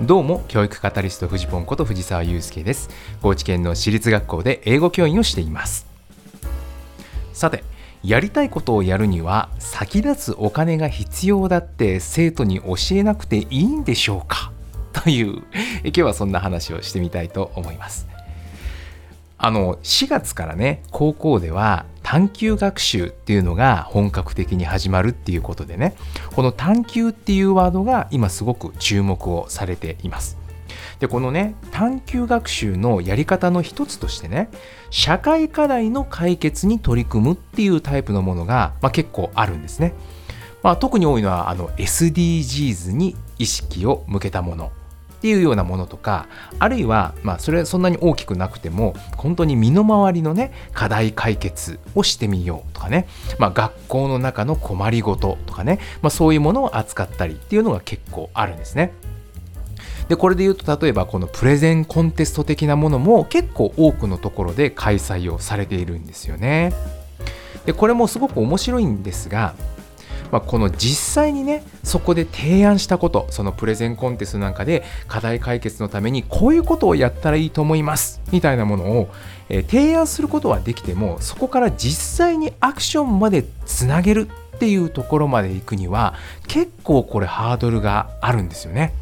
どうも教育カタリストフジポンこと藤沢祐介です。高知県の私立学校で英語教員をしています。さてやりたいことをやるには先立つお金が必要だって生徒に教えなくていいんでしょうか？という今日はそんな話をしてみたいと思います。あの4月からね高校では探究学習っていうのが本格的に始まるっていうことでね。この探究っていうワードが今すごく注目をされています。でこのね探究学習のやり方の一つとしてね社会課題の解決に取り組むっていうタイプのものが、まあ、結構あるんですね、まあ、特に多いのはあの SDGs に意識を向けたもの。っていうようなものとかあるいはまあそれはそんなに大きくなくても本当に身の回りのね課題解決をしてみようとかね、まあ、学校の中の困りごととかね、まあ、そういうものを扱ったりっていうのが結構あるんですね。でこれで言うと例えばこのプレゼンコンテスト的なものも結構多くのところで開催をされているんですよね。でこれもすごく面白いんですがまあ、この実際にねそこで提案したことそのプレゼンコンテストなんかで課題解決のためにこういうことをやったらいいと思いますみたいなものを、え、提案することはできてもそこから実際にアクションまでつなげるっていうところまで行くには結構これハードルがあるんですよね。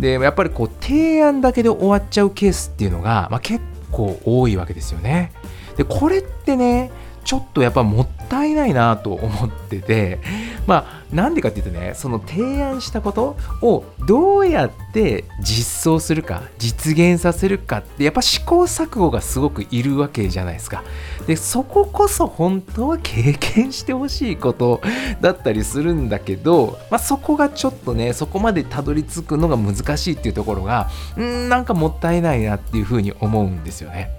でやっぱりこう提案だけで終わっちゃうケースっていうのが、まあ、結構多いわけですよね。でこれってねちょっとやっぱもったいないなと思ってて まあなんでかっていうとねその提案したことをどうやって実装するか実現させるかってやっぱ試行錯誤がすごくいるわけじゃないですか。でそここそ本当は経験してほしいことだったりするんだけど、まあ、そこがちょっとねそこまでたどり着くのが難しいっていうところがんなんかもったいないなっていうふうに思うんですよね。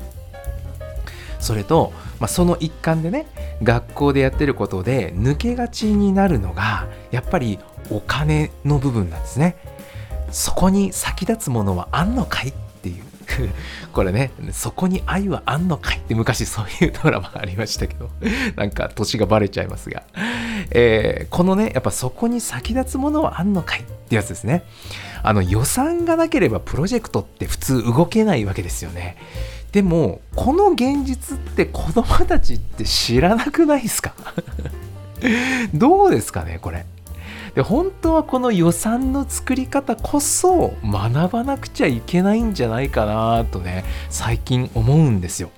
それと、まあ、その一環でね学校でやってることで抜けがちになるのがやっぱりお金の部分なんですね。そこに先立つものはあんのかい？っていう。これねそこに愛はあんのかい？って昔そういうドラマがありましたけど なんか年がバレちゃいますが、えー、このねやっぱそこに先立つものはあんのかい？ってやつですね。あの予算がなければプロジェクトって普通動けないわけですよね。でもこの現実って子供たちって知らなくないですか？どうですかねこれ？で本当はこの予算の作り方こそ学ばなくちゃいけないんじゃないかなとね最近思うんですよ。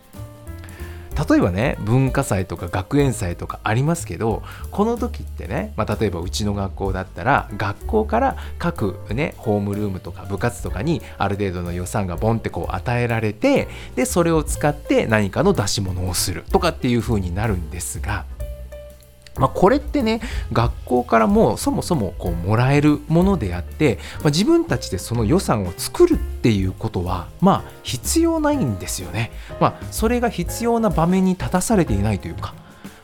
例えばね文化祭とか学園祭とかありますけどこの時ってね、まあ、例えばうちの学校だったら学校から各ねホームルームとか部活とかにある程度の予算がボンってこう与えられてでそれを使って何かの出し物をするとかっていう風になるんですがまあ、これってね学校からもそもそもこうもらえるものであって、まあ、自分たちでその予算を作るっていうことはまあ必要ないんですよね。まあ、それが必要な場面に立たされていないというか。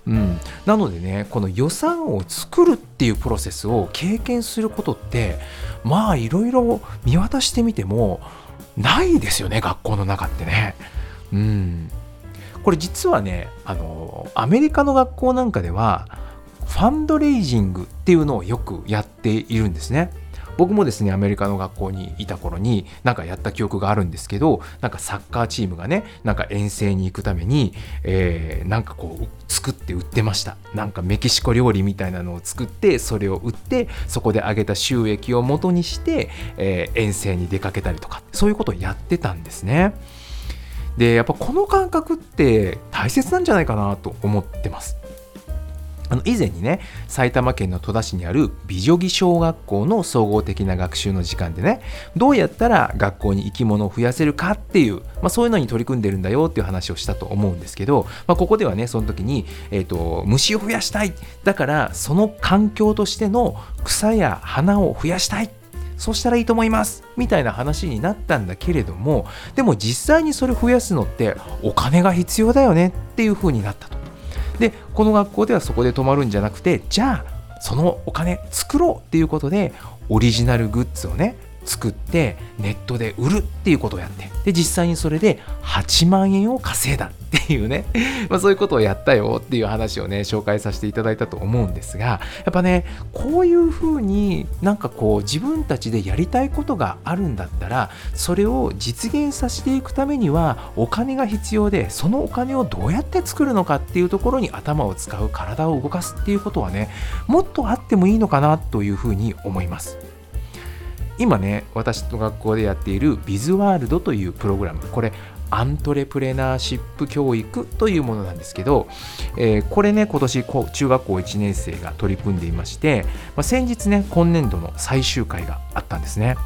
うん、なのでねこの予算を作るっていうプロセスを経験することってまあいろいろ見渡してみてもないですよね学校の中ってね。うんこれ実はねあのアメリカの学校なんかではファンドレイジングっていうのをよくやっているんですね。僕もですねアメリカの学校にいた頃になんかやった記憶があるんですけどなんかサッカーチームがねなんか遠征に行くために、えー、なんかこう作って売ってましたなんかメキシコ料理みたいなのを作ってそれを売ってそこで上げた収益を元にして、えー、遠征に出かけたりとかそういうことをやってたんですね。でやっぱこの感覚って大切なんじゃないかなと思ってます。あの以前にね埼玉県の戸田市にある美女木小学校の総合的な学習の時間でねどうやったら学校に生き物を増やせるかっていう、まあ、そういうのに取り組んでるんだよっていう話をしたと思うんですけど、まあ、ここではねその時に、えーと、虫を増やしたいだからその環境としての草や花を増やしたいそうしたらいいと思いますみたいな話になったんだけれどもでも実際にそれ増やすのってお金が必要だよねっていう風になったと。でこの学校ではそこで止まるんじゃなくてじゃあそのお金作ろうっていうことでオリジナルグッズをね作ってネットで売るっていうことをやってで実際にそれで8万円を稼いだっていうね まあそういうことをやったよっていう話をね紹介させていただいたと思うんですがやっぱねこういうふうになんかこう自分たちでやりたいことがあるんだったらそれを実現させていくためにはお金が必要でそのお金をどうやって作るのかっていうところに頭を使う体を動かすっていうことはねもっとあってもいいのかなというふうに思います。今ね私の学校でやっているビズワールドというプログラムこれアントレプレナーシップ教育というものなんですけど、えー、これね今年中学校1年生が取り組んでいまして、まあ、先日ね今年度の最終回があったんですね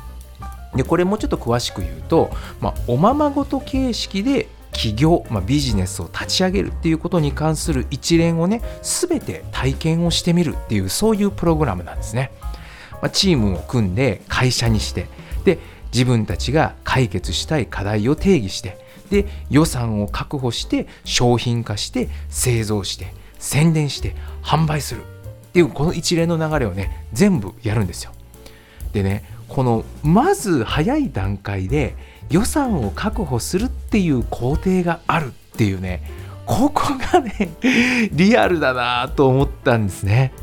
でこれもうちょっと詳しく言うと、まあ、おままごと形式で起業、まあ、ビジネスを立ち上げるっていうことに関する一連をね全て体験をしてみるっていうそういうプログラムなんですね。まあ、チームを組んで会社にしてで自分たちが解決したい課題を定義してで予算を確保して商品化して製造して宣伝して販売するっていうこの一連の流れをね全部やるんですよ。でねこのまず早い段階で予算を確保するっていう工程があるっていうねここがねリアルだなと思ったんですね。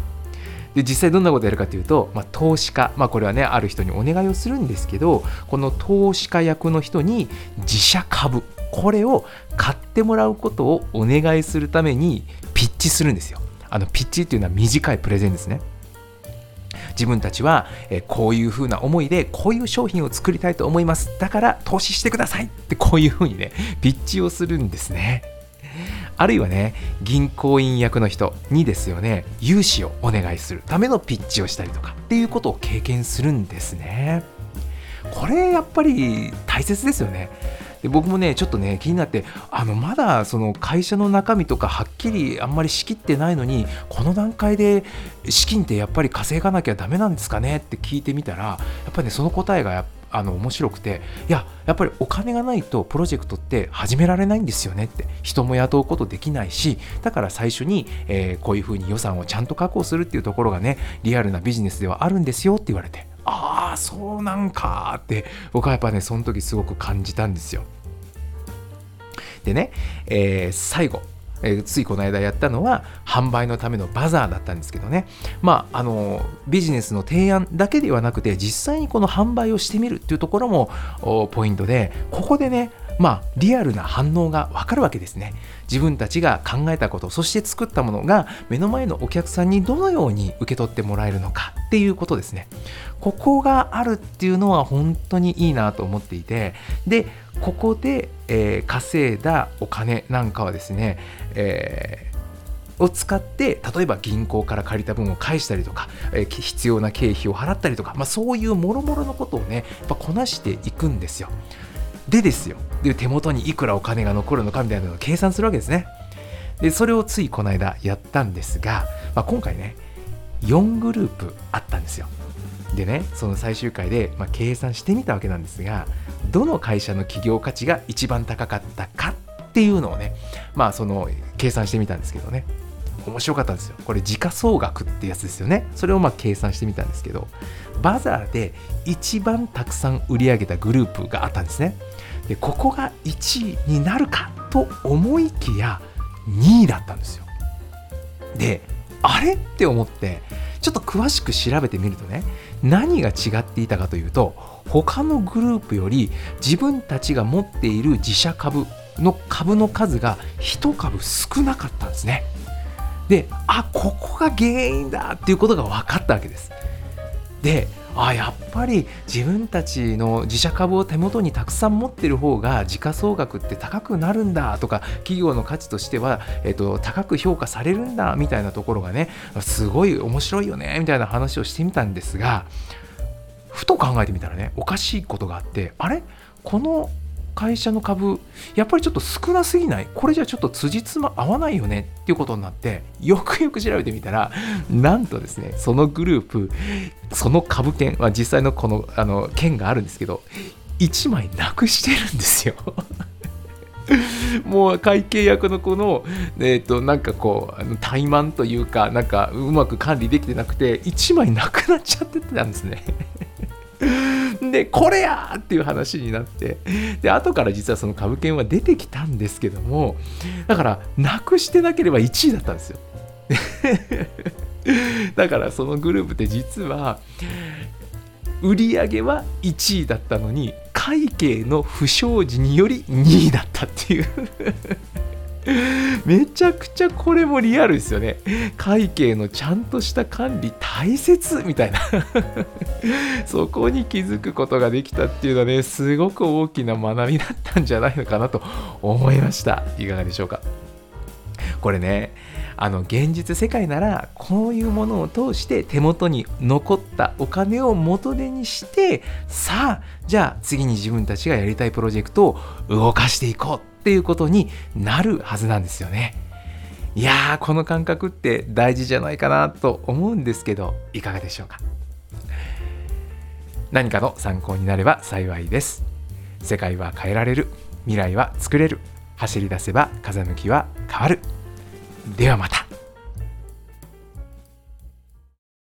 で実際どんなことやるかというと、まあ、投資家、まあ、これはねある人にお願いをするんですけどこの投資家役の人に自社株これを買ってもらうことをお願いするためにピッチするんですよ。あのピッチっていうのは短いプレゼンですね。自分たちは、こういうふうな思いでこういう商品を作りたいと思います。だから投資してくださいってこういうふうにねピッチをするんですね。あるいはね銀行員役の人にですよね融資をお願いするためのピッチをしたりとかっていうことを経験するんですね。これやっぱり大切ですよね。で僕もねちょっとね気になってあのまだその会社の中身とかはっきりあんまり仕切ってないのにこの段階で資金ってやっぱり稼がなきゃダメなんですかねって聞いてみたらやっぱりねその答えがやっあの面白くていややっぱりお金がないとプロジェクトって始められないんですよねって人も雇うことできないしだから最初に、えー、こういうふうに予算をちゃんと確保するっていうところがねリアルなビジネスではあるんですよって言われてああそうなんかって僕はやっぱねその時すごく感じたんですよ。でね、えー、最後。えー、ついこの間やったのは販売のためのバザーだったんですけどね。まああのビジネスの提案だけではなくて実際にこの販売をしてみるっていうところもポイントでここでねまあリアルな反応がわかるわけですね自分たちが考えたことそして作ったものが目の前のお客さんにどのように受け取ってもらえるのかっていうことですねここがあるっていうのは本当にいいなと思っていてでここで、えー、稼いだお金なんかはですね、えーを使って例えば銀行から借りた分を返したりとか、えー、必要な経費を払ったりとか、まあ、そういうもろもろのことをねやっぱこなしていくんですよ。でですよ。で手元にいくらお金が残るのかみたいなのを計算するわけですね。でそれをついこの間やったんですが、まあ、今回ね4グループあったんですよ。でねその最終回で、まあ、計算してみたわけなんですがどの会社の企業価値が一番高かったかっていうのをねまあその計算してみたんですけどね。面白かったんですよ。これ時価総額ってやつですよね。それをまあ計算してみたんですけどバザーで一番たくさん売り上げたグループがあったんですね。でここが1位になるかと思いきや2位だったんですよ。であれって思ってちょっと詳しく調べてみるとね何が違っていたかというと他のグループより自分たちが持っている自社株の株の数が1株少なかったんですね。であここが原因だっていうことが分かったわけです。であやっぱり自分たちの自社株を手元にたくさん持ってる方が時価総額って高くなるんだとか企業の価値としては、えっと、高く評価されるんだみたいなところがねすごい面白いよねみたいな話をしてみたんですがふと考えてみたらねおかしいことがあってあれ？この会社の株やっぱりちょっと少なすぎない？これじゃちょっと辻褄合わないよね？っていうことになってよくよく調べてみたらなんとですねそのグループその株券、まあ、実際のこのあの券があるんですけど1枚なくしてるんですよ。もう会計役のこの、えー、となんかこう怠慢というかなんかうまく管理できてなくて1枚なくなっちゃってたんですね。でこれや！っていう話になってで後から実はその株券は出てきたんですけどもだからなくしてなければ1位だったんですよ。だからそのグループって実は売り上げは1位だったのに会計の不祥事により2位だったっていう。めちゃくちゃこれもリアルですよね。会計のちゃんとした管理大切みたいな そこに気づくことができたっていうのはね、すごく大きな学びだったんじゃないのかなと思いました。いかがでしょうか。これね、あの現実世界ならこういうものを通して手元に残ったお金を元手にしてさあじゃあ次に自分たちがやりたいプロジェクトを動かしていこうっていうことになるはずなんですよね。いやーこの感覚って大事じゃないかなと思うんですけどいかがでしょうか？何かの参考になれば幸いです。世界は変えられる。未来は作れる。走り出せば風向きは変わる。ではまた。